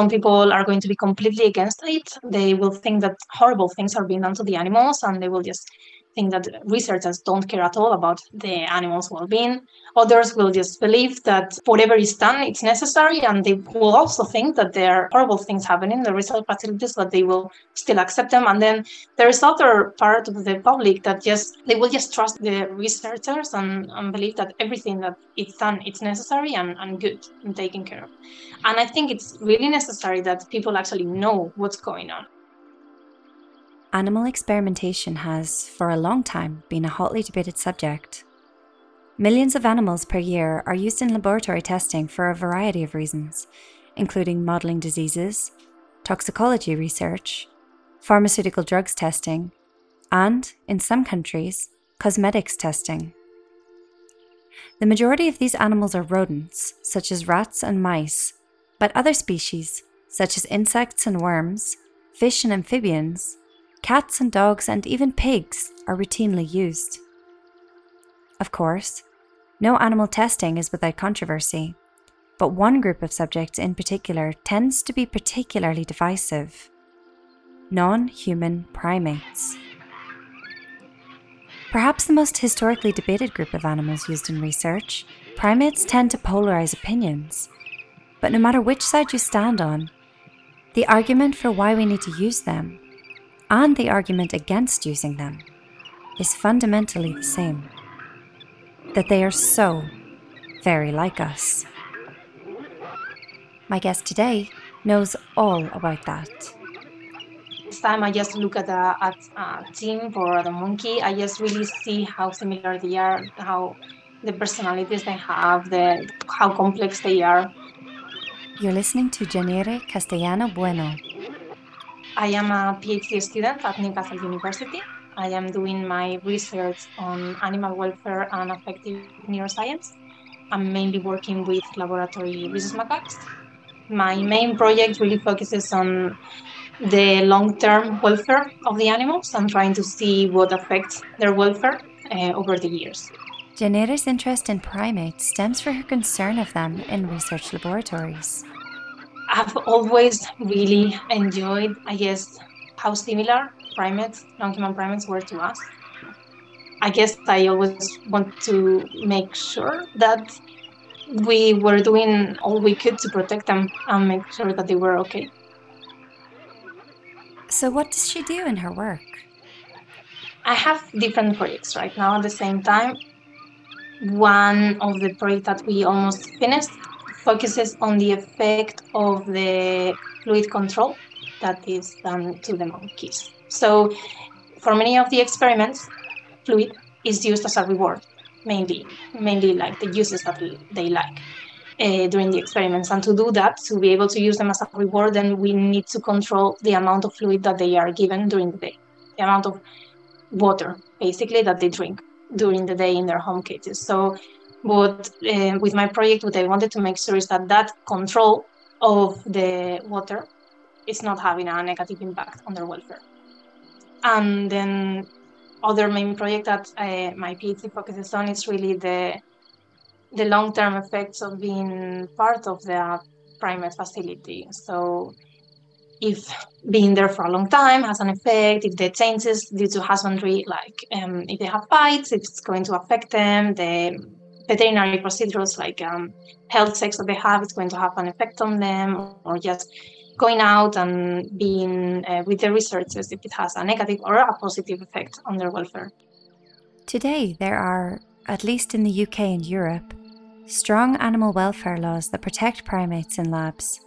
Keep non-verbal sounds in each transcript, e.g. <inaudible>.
some people are going to be completely against it. They will think that horrible things are being done to the animals and they will just think that researchers don't care at all about the animals' well-being. Others will just believe that whatever is done, it's necessary, and they will also think that there are horrible things happening in the research facilities, but they will still accept them. And then there is other part of the public that just they will just trust the researchers and, and believe that everything that it's done, it's necessary and, and good and taken care of. And I think it's really necessary that people actually know what's going on. Animal experimentation has, for a long time, been a hotly debated subject. Millions of animals per year are used in laboratory testing for a variety of reasons, including modelling diseases, toxicology research, pharmaceutical drugs testing, and, in some countries, cosmetics testing. The majority of these animals are rodents, such as rats and mice, but other species, such as insects and worms, fish and amphibians, Cats and dogs and even pigs are routinely used. Of course, no animal testing is without controversy, but one group of subjects in particular tends to be particularly divisive non human primates. Perhaps the most historically debated group of animals used in research, primates tend to polarize opinions. But no matter which side you stand on, the argument for why we need to use them and the argument against using them is fundamentally the same that they are so very like us. My guest today knows all about that. This time I just look at a, at a chimp or the monkey, I just really see how similar they are, how the personalities they have, the how complex they are. You're listening to Janire Castellano Bueno, I am a PhD student at Newcastle University. I am doing my research on animal welfare and affective neuroscience. I'm mainly working with laboratory rhesus macaques. My main project really focuses on the long-term welfare of the animals and trying to see what affects their welfare uh, over the years. Janire's interest in primates stems from her concern of them in research laboratories. I've always really enjoyed, I guess, how similar primates, non-human primates, were to us. I guess I always want to make sure that we were doing all we could to protect them and make sure that they were okay. So, what does she do in her work? I have different projects right now at the same time. One of the projects that we almost finished focuses on the effect of the fluid control that is done to the monkeys. So, for many of the experiments, fluid is used as a reward, mainly, mainly like the uses that they like uh, during the experiments. And to do that, to be able to use them as a reward, then we need to control the amount of fluid that they are given during the day, the amount of water, basically, that they drink during the day in their home cages. So but uh, with my project, what I wanted to make sure is that that control of the water is not having a negative impact on their welfare. And then other main project that uh, my PhD focuses on is really the the long-term effects of being part of the primate facility. So if being there for a long time has an effect, if the changes due to husbandry, like um, if they have fights, if it's going to affect them, the veterinary procedures like um, health checks that they have is going to have an effect on them, or just going out and being uh, with the researchers if it has a negative or a positive effect on their welfare. Today, there are, at least in the UK and Europe, strong animal welfare laws that protect primates in labs.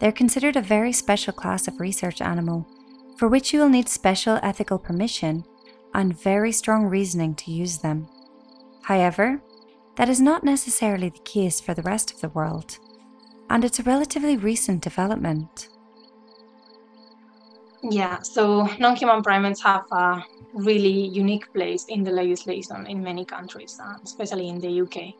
They're considered a very special class of research animal, for which you will need special ethical permission and very strong reasoning to use them. However, that is not necessarily the case for the rest of the world, and it's a relatively recent development. Yeah, so non human primates have a really unique place in the legislation in many countries, uh, especially in the UK.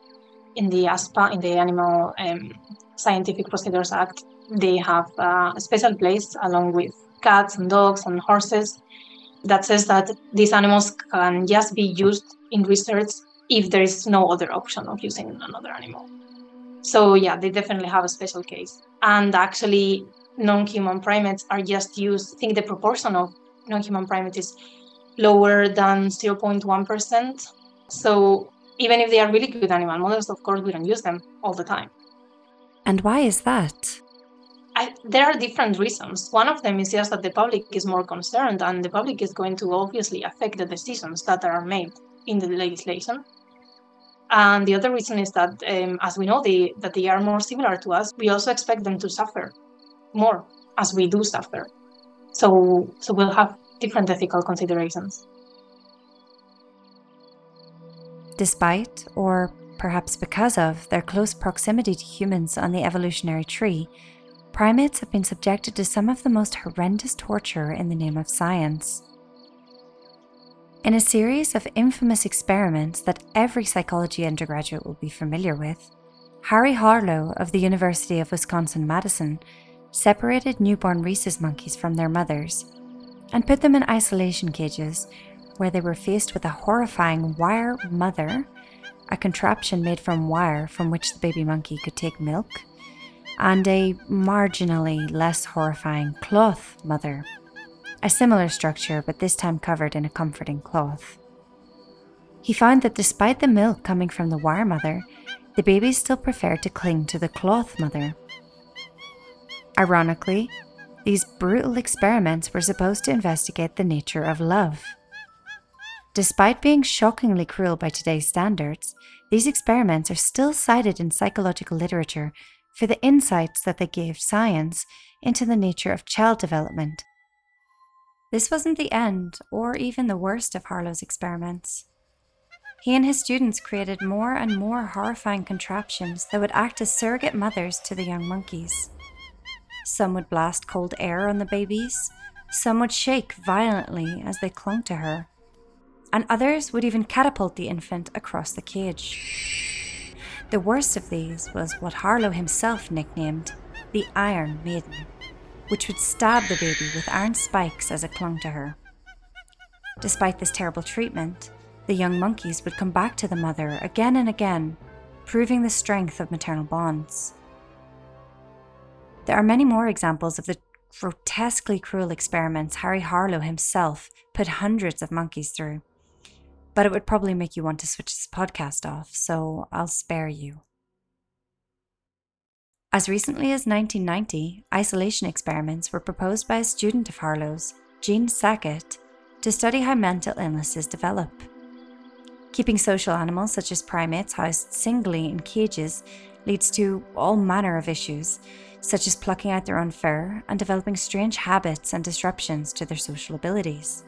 In the ASPA, in the Animal um, Scientific Procedures Act, they have a special place along with cats and dogs and horses that says that these animals can just be used in research if there is no other option of using another animal. So yeah, they definitely have a special case. And actually, non-human primates are just used. I think the proportion of non-human primates is lower than 0.1%. So even if they are really good animal models, of course, we don't use them all the time. And why is that? I, there are different reasons. One of them is just that the public is more concerned, and the public is going to obviously affect the decisions that are made in the legislation. And the other reason is that, um, as we know, they, that they are more similar to us, we also expect them to suffer more as we do suffer. So, so we'll have different ethical considerations. Despite, or perhaps because of, their close proximity to humans on the evolutionary tree, primates have been subjected to some of the most horrendous torture in the name of science. In a series of infamous experiments that every psychology undergraduate will be familiar with, Harry Harlow of the University of Wisconsin Madison separated newborn rhesus monkeys from their mothers and put them in isolation cages where they were faced with a horrifying wire mother, a contraption made from wire from which the baby monkey could take milk, and a marginally less horrifying cloth mother, a similar structure but this time covered in a comforting cloth. He found that despite the milk coming from the wire mother, the babies still preferred to cling to the cloth mother. Ironically, these brutal experiments were supposed to investigate the nature of love. Despite being shockingly cruel by today's standards, these experiments are still cited in psychological literature for the insights that they gave science into the nature of child development. This wasn't the end or even the worst of Harlow's experiments. He and his students created more and more horrifying contraptions that would act as surrogate mothers to the young monkeys. Some would blast cold air on the babies, some would shake violently as they clung to her, and others would even catapult the infant across the cage. The worst of these was what Harlow himself nicknamed the Iron Maiden, which would stab the baby with iron spikes as it clung to her. Despite this terrible treatment, the young monkeys would come back to the mother again and again, proving the strength of maternal bonds. There are many more examples of the grotesquely cruel experiments Harry Harlow himself put hundreds of monkeys through but it would probably make you want to switch this podcast off, so I'll spare you. As recently as 1990, isolation experiments were proposed by a student of Harlow's, Gene Sackett, to study how mental illnesses develop. Keeping social animals such as primates housed singly in cages leads to all manner of issues, such as plucking out their own fur and developing strange habits and disruptions to their social abilities.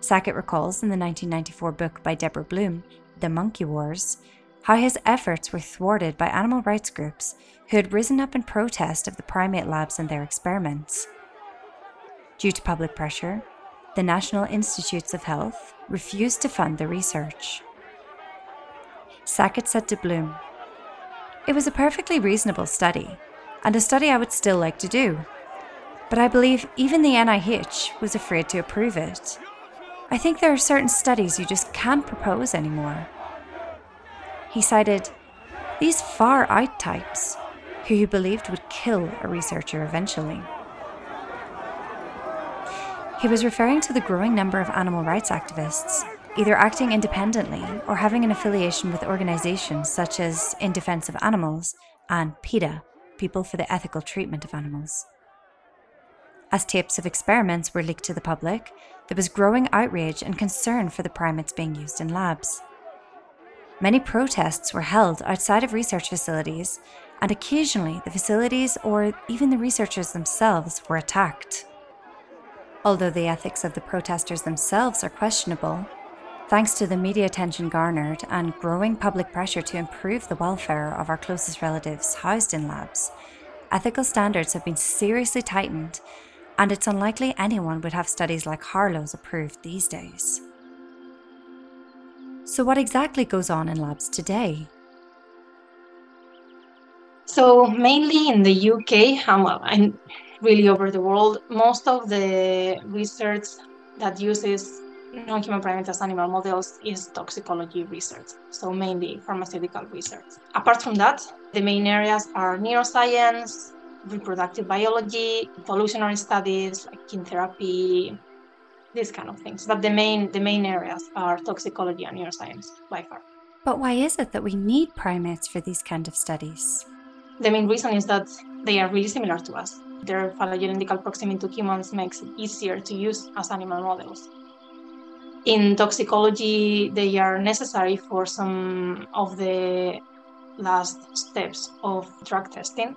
Sackett recalls in the 1994 book by Deborah Blum, The Monkey Wars, how his efforts were thwarted by animal rights groups who had risen up in protest of the primate labs and their experiments. Due to public pressure, the National Institutes of Health refused to fund the research. Sackett said to Blum, It was a perfectly reasonable study, and a study I would still like to do. But I believe even the NIH was afraid to approve it. I think there are certain studies you just can't propose anymore. He cited these far out types who he believed would kill a researcher eventually. He was referring to the growing number of animal rights activists, either acting independently or having an affiliation with organizations such as In Defense of Animals and PETA, People for the Ethical Treatment of Animals. As tapes of experiments were leaked to the public, there was growing outrage and concern for the primates being used in labs. Many protests were held outside of research facilities, and occasionally the facilities or even the researchers themselves were attacked. Although the ethics of the protesters themselves are questionable, thanks to the media attention garnered and growing public pressure to improve the welfare of our closest relatives housed in labs, ethical standards have been seriously tightened and it's unlikely anyone would have studies like Harlow's approved these days. So, what exactly goes on in labs today? So, mainly in the UK, um, and really over the world, most of the research that uses non-human primates as animal models is toxicology research, so mainly pharmaceutical research. Apart from that, the main areas are neuroscience, reproductive biology, evolutionary studies, like gene therapy, these kind of things. But the main the main areas are toxicology and neuroscience by far. But why is it that we need primates for these kind of studies? The main reason is that they are really similar to us. Their phylogenetical proximity to humans makes it easier to use as animal models. In toxicology, they are necessary for some of the last steps of drug testing.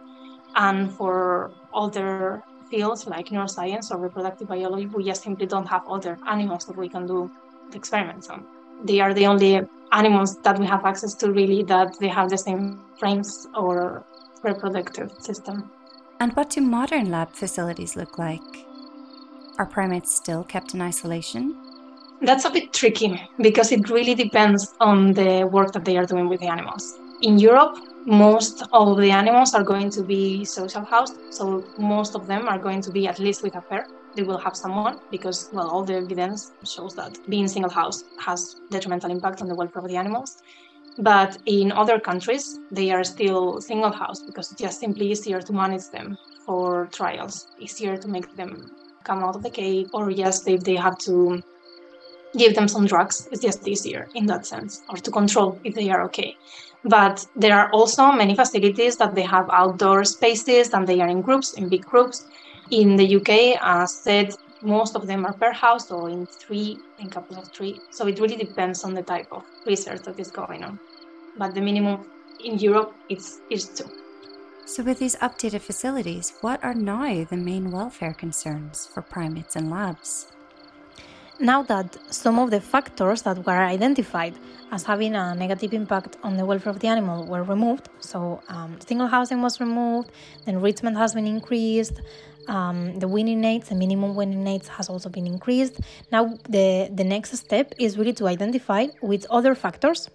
And for other fields like neuroscience or reproductive biology, we just simply don't have other animals that we can do the experiments on. They are the only animals that we have access to really that they have the same frames or reproductive system. And what do modern lab facilities look like? Are primates still kept in isolation? That's a bit tricky because it really depends on the work that they are doing with the animals. In Europe, most of the animals are going to be social housed, so most of them are going to be at least with a pair. They will have someone because, well, all the evidence shows that being single house has detrimental impact on the welfare of the animals. But in other countries, they are still single house because it's just simply easier to manage them for trials, easier to make them come out of the cave, or just if they have to give them some drugs, it's just easier in that sense, or to control if they are okay. But there are also many facilities that they have outdoor spaces and they are in groups, in big groups. In the UK, as said, most of them are per house or in three, in couples of three. So it really depends on the type of research that is going on. But the minimum in Europe is, is two. So, with these updated facilities, what are now the main welfare concerns for primates and labs? Now that some of the factors that were identified as having a negative impact on the welfare of the animal were removed, so um, single housing was removed, the enrichment has been increased, um, the weaning rates, the minimum weaning rates has also been increased. Now, the, the next step is really to identify which other factors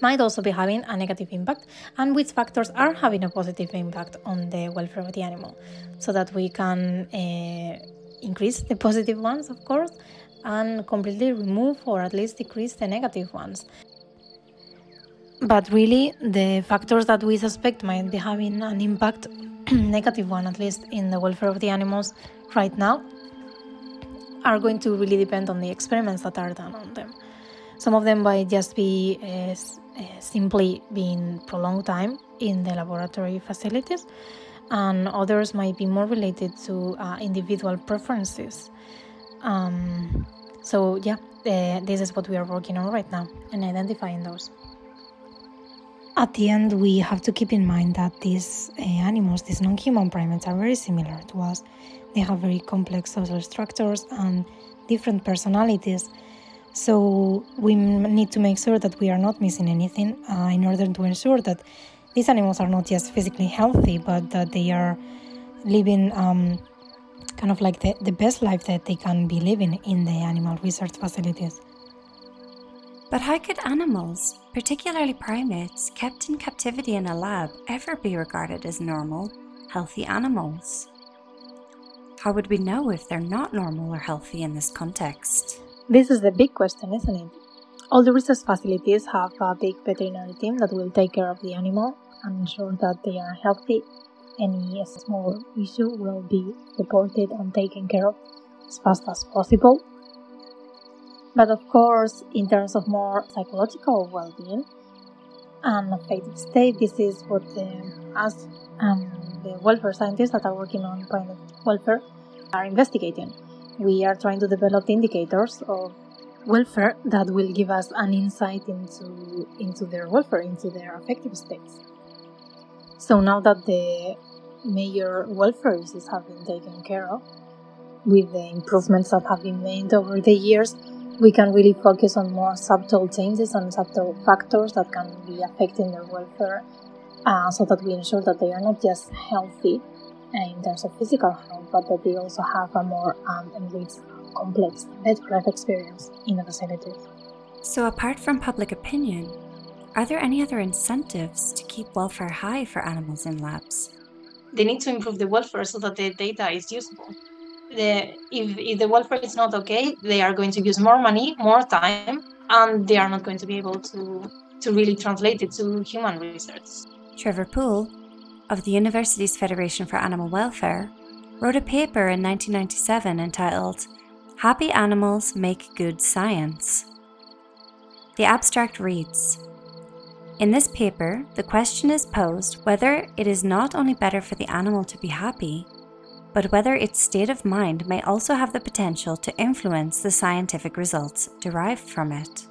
might also be having a negative impact and which factors are having a positive impact on the welfare of the animal so that we can uh, increase the positive ones, of course, and completely remove or at least decrease the negative ones. But really, the factors that we suspect might be having an impact, <clears throat> negative one at least, in the welfare of the animals right now, are going to really depend on the experiments that are done on them. Some of them might just be uh, uh, simply being prolonged time in the laboratory facilities, and others might be more related to uh, individual preferences. Um, so, yeah, uh, this is what we are working on right now and identifying those. At the end, we have to keep in mind that these uh, animals, these non human primates, are very similar to us. They have very complex social structures and different personalities. So, we need to make sure that we are not missing anything uh, in order to ensure that these animals are not just physically healthy, but that they are living um, kind of like the, the best life that they can be living in the animal research facilities. But how could animals, particularly primates, kept in captivity in a lab, ever be regarded as normal, healthy animals? How would we know if they're not normal or healthy in this context? This is the big question, isn't it? All the research facilities have a big veterinary team that will take care of the animal and ensure that they are healthy. Any small issue will be reported and taken care of as fast as possible. But of course, in terms of more psychological well being and affective state, this is what the, us and the welfare scientists that are working on primate welfare are investigating. We are trying to develop indicators of welfare that will give us an insight into into their welfare, into their affective states. So now that the major welfare issues have been taken care of, with the improvements that have been made over the years, we can really focus on more subtle changes and subtle factors that can be affecting their welfare uh, so that we ensure that they are not just healthy uh, in terms of physical health, but that they also have a more um, enriched complex better life experience in the facility. So, apart from public opinion, are there any other incentives to keep welfare high for animals in labs? They need to improve the welfare so that the data is usable. The, if, if the welfare is not okay, they are going to use more money, more time, and they are not going to be able to, to really translate it to human research. Trevor Poole, of the Universities Federation for Animal Welfare, wrote a paper in 1997 entitled Happy Animals Make Good Science. The abstract reads In this paper, the question is posed whether it is not only better for the animal to be happy, but whether its state of mind may also have the potential to influence the scientific results derived from it.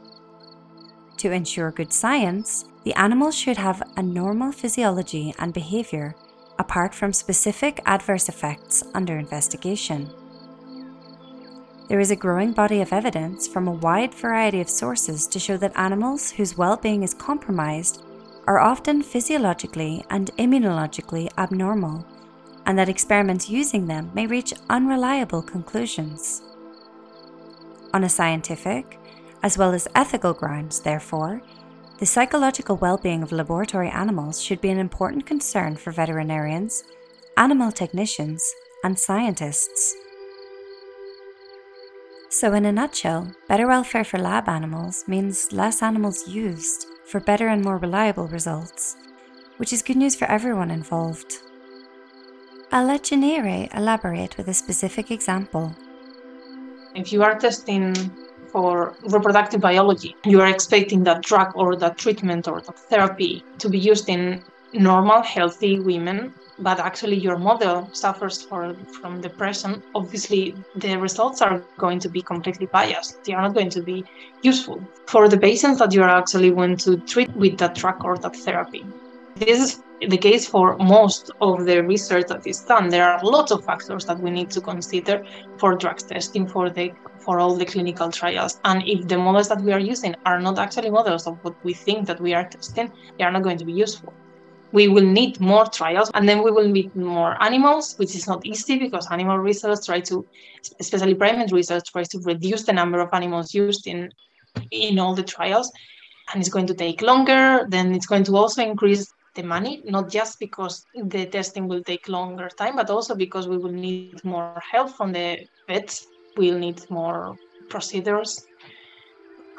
To ensure good science, the animal should have a normal physiology and behaviour apart from specific adverse effects under investigation. There is a growing body of evidence from a wide variety of sources to show that animals whose well being is compromised are often physiologically and immunologically abnormal and that experiments using them may reach unreliable conclusions. On a scientific, as well as ethical grounds, therefore, the psychological well being of laboratory animals should be an important concern for veterinarians, animal technicians, and scientists. So, in a nutshell, better welfare for lab animals means less animals used for better and more reliable results, which is good news for everyone involved. I'll let Janire elaborate with a specific example. If you are testing for reproductive biology, you are expecting that drug or that treatment or that therapy to be used in normal, healthy women, but actually your model suffers for, from depression, obviously the results are going to be completely biased. They are not going to be useful for the patients that you are actually going to treat with that drug or that therapy. This is the case for most of the research that is done. There are lots of factors that we need to consider for drug testing for the for all the clinical trials. And if the models that we are using are not actually models of what we think that we are testing, they are not going to be useful. We will need more trials and then we will need more animals, which is not easy because animal research try to, especially primate research, tries to reduce the number of animals used in in all the trials. And it's going to take longer. Then it's going to also increase the money, not just because the testing will take longer time, but also because we will need more help from the vets. We'll need more procedures.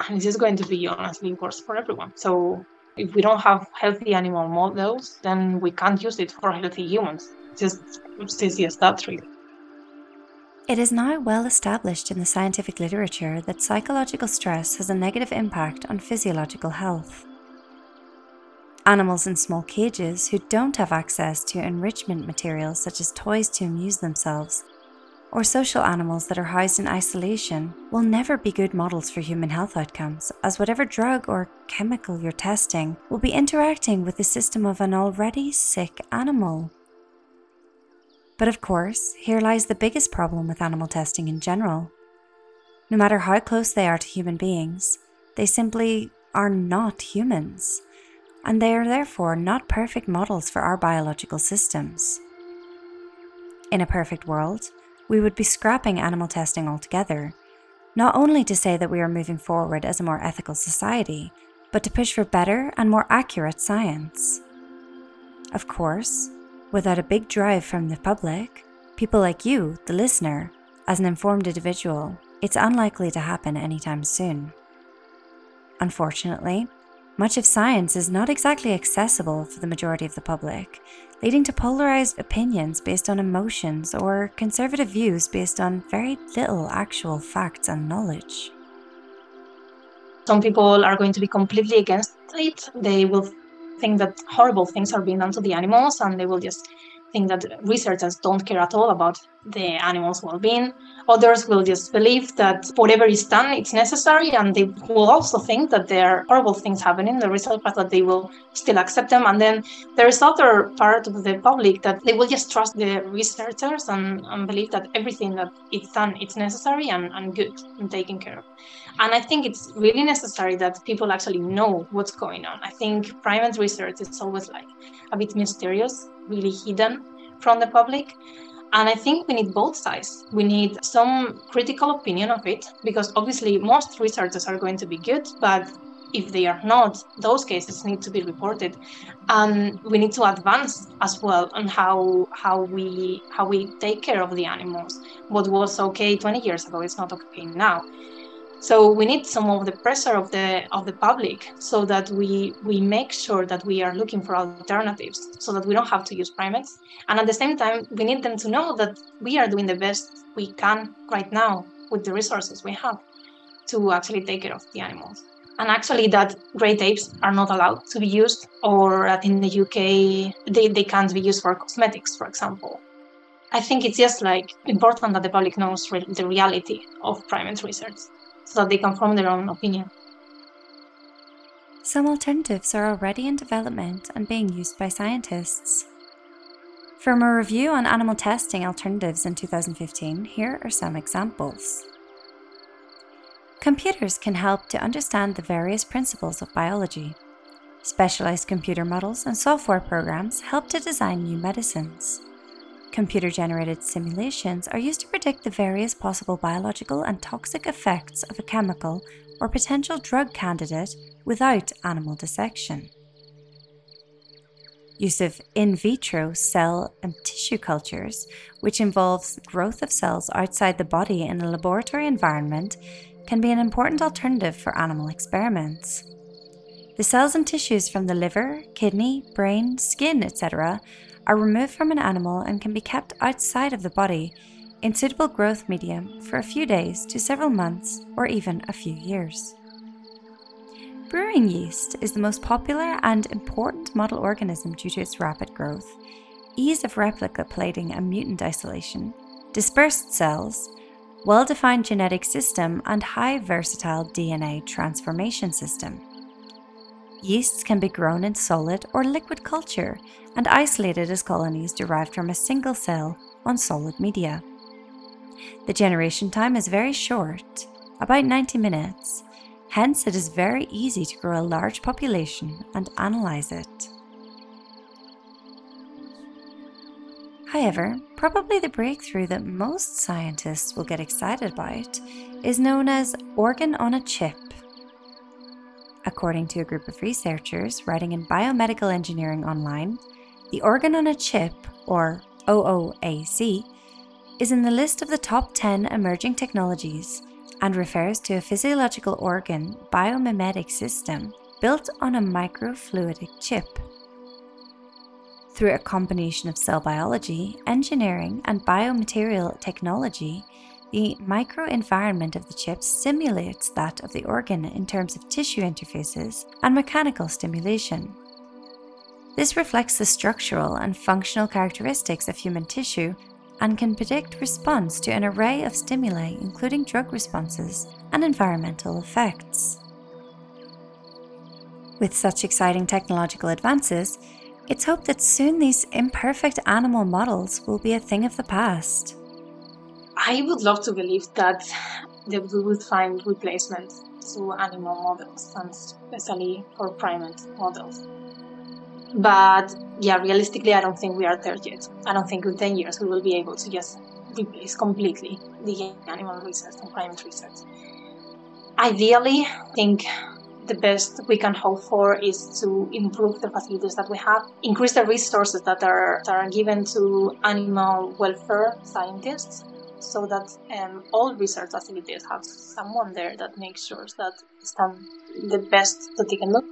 And it's just going to be honestly worse for everyone. So if we don't have healthy animal models, then we can't use it for healthy humans. Just it's easy as that, really. It is now well established in the scientific literature that psychological stress has a negative impact on physiological health. Animals in small cages who don't have access to enrichment materials such as toys to amuse themselves, or social animals that are housed in isolation, will never be good models for human health outcomes, as whatever drug or chemical you're testing will be interacting with the system of an already sick animal. But of course, here lies the biggest problem with animal testing in general. No matter how close they are to human beings, they simply are not humans and they are therefore not perfect models for our biological systems. In a perfect world, we would be scrapping animal testing altogether, not only to say that we are moving forward as a more ethical society, but to push for better and more accurate science. Of course, without a big drive from the public, people like you, the listener, as an informed individual, it's unlikely to happen anytime soon. Unfortunately, much of science is not exactly accessible for the majority of the public, leading to polarized opinions based on emotions or conservative views based on very little actual facts and knowledge. Some people are going to be completely against it. They will think that horrible things are being done to the animals and they will just think that researchers don't care at all about the animals' well-being. Others will just believe that whatever is done, it's necessary, and they will also think that there are horrible things happening. The result is that they will still accept them. And then there is other part of the public that they will just trust the researchers and, and believe that everything that it's done, it's necessary and, and good and taken care of. And I think it's really necessary that people actually know what's going on. I think primate research is always like a bit mysterious, really hidden from the public. And I think we need both sides. We need some critical opinion of it because obviously most researchers are going to be good, but if they are not, those cases need to be reported. And we need to advance as well on how how we how we take care of the animals. What was okay 20 years ago is not okay now. So we need some of the pressure of the of the public so that we we make sure that we are looking for alternatives so that we don't have to use primates. And at the same time, we need them to know that we are doing the best we can right now with the resources we have to actually take care of the animals. And actually, that great apes are not allowed to be used, or in the UK, they, they can't be used for cosmetics, for example. I think it's just like important that the public knows re- the reality of primate research so that they can form their own opinion. Some alternatives are already in development and being used by scientists. From a review on animal testing alternatives in 2015, here are some examples. Computers can help to understand the various principles of biology. Specialized computer models and software programs help to design new medicines. Computer generated simulations are used to predict the various possible biological and toxic effects of a chemical or potential drug candidate without animal dissection. Use of in vitro cell and tissue cultures, which involves growth of cells outside the body in a laboratory environment, can be an important alternative for animal experiments. The cells and tissues from the liver, kidney, brain, skin, etc., are removed from an animal and can be kept outside of the body in suitable growth medium for a few days to several months or even a few years. Brewing yeast is the most popular and important model organism due to its rapid growth, ease of replica plating and mutant isolation, dispersed cells, well defined genetic system, and high versatile DNA transformation system. Yeasts can be grown in solid or liquid culture and isolated as colonies derived from a single cell on solid media. The generation time is very short, about 90 minutes, hence, it is very easy to grow a large population and analyze it. However, probably the breakthrough that most scientists will get excited about is known as organ on a chip According to a group of researchers writing in Biomedical Engineering Online, the organ on a chip, or OOAC, is in the list of the top 10 emerging technologies and refers to a physiological organ biomimetic system built on a microfluidic chip. Through a combination of cell biology, engineering, and biomaterial technology, the microenvironment of the chip simulates that of the organ in terms of tissue interfaces and mechanical stimulation. This reflects the structural and functional characteristics of human tissue and can predict response to an array of stimuli, including drug responses and environmental effects. With such exciting technological advances, it's hoped that soon these imperfect animal models will be a thing of the past. I would love to believe that that we would find replacements to animal models and especially for primate models. But yeah, realistically, I don't think we are there yet. I don't think in 10 years we will be able to just replace completely the animal research and primate research. Ideally, I think the best we can hope for is to improve the facilities that we have, increase the resources that are, that are given to animal welfare scientists, so that um, all research facilities have someone there that makes sure that it's done the best that they can do.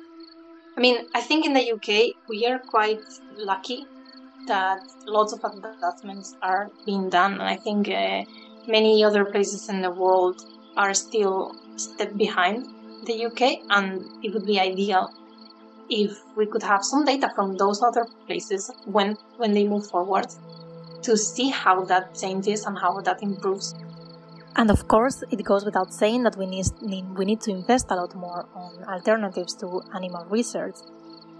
I mean, I think in the UK we are quite lucky that lots of advancements are being done, and I think uh, many other places in the world are still a step behind the UK, and it would be ideal if we could have some data from those other places when when they move forward to see how that changes and how that improves. And of course, it goes without saying that we need, we need to invest a lot more on alternatives to animal research.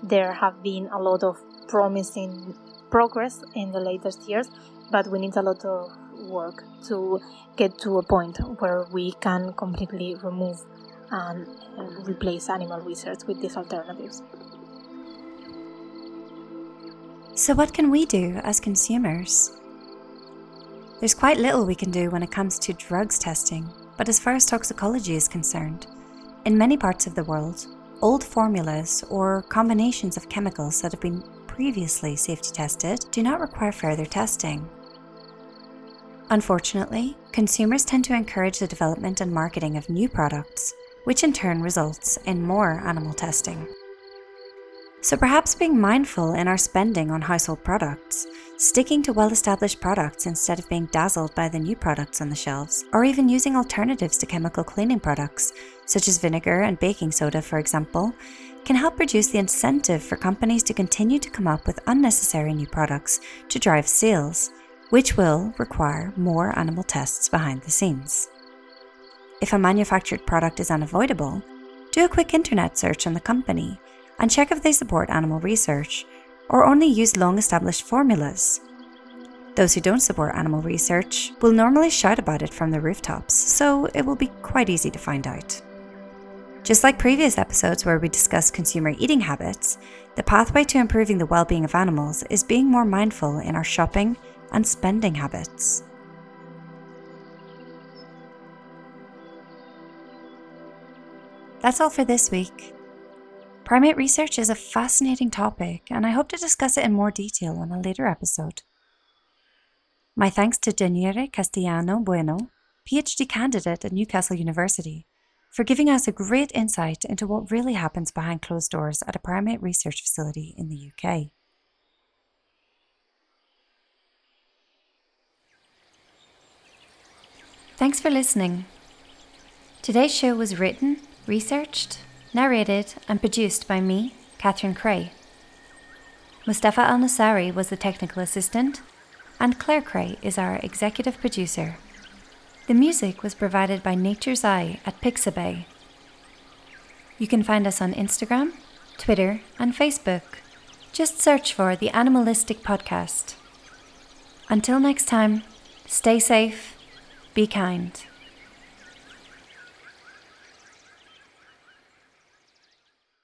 There have been a lot of promising progress in the latest years, but we need a lot of work to get to a point where we can completely remove and replace animal research with these alternatives. So, what can we do as consumers? There's quite little we can do when it comes to drugs testing, but as far as toxicology is concerned, in many parts of the world, old formulas or combinations of chemicals that have been previously safety tested do not require further testing. Unfortunately, consumers tend to encourage the development and marketing of new products, which in turn results in more animal testing. So perhaps being mindful in our spending on household products, sticking to well established products instead of being dazzled by the new products on the shelves, or even using alternatives to chemical cleaning products, such as vinegar and baking soda, for example, can help reduce the incentive for companies to continue to come up with unnecessary new products to drive sales, which will require more animal tests behind the scenes. If a manufactured product is unavoidable, do a quick internet search on the company and check if they support animal research or only use long established formulas. Those who don't support animal research will normally shout about it from the rooftops, so it will be quite easy to find out. Just like previous episodes where we discuss consumer eating habits, the pathway to improving the well being of animals is being more mindful in our shopping and spending habits. That's all for this week. Primate research is a fascinating topic, and I hope to discuss it in more detail on a later episode. My thanks to Janire Castellano Bueno, PhD candidate at Newcastle University, for giving us a great insight into what really happens behind closed doors at a primate research facility in the UK. Thanks for listening. Today's show was written, researched, narrated and produced by me, Catherine Cray. Mustafa Al Nasari was the technical assistant, and Claire Cray is our executive producer. The music was provided by Nature's Eye at Pixabay. You can find us on Instagram, Twitter, and Facebook. Just search for the Animalistic Podcast. Until next time, stay safe, be kind.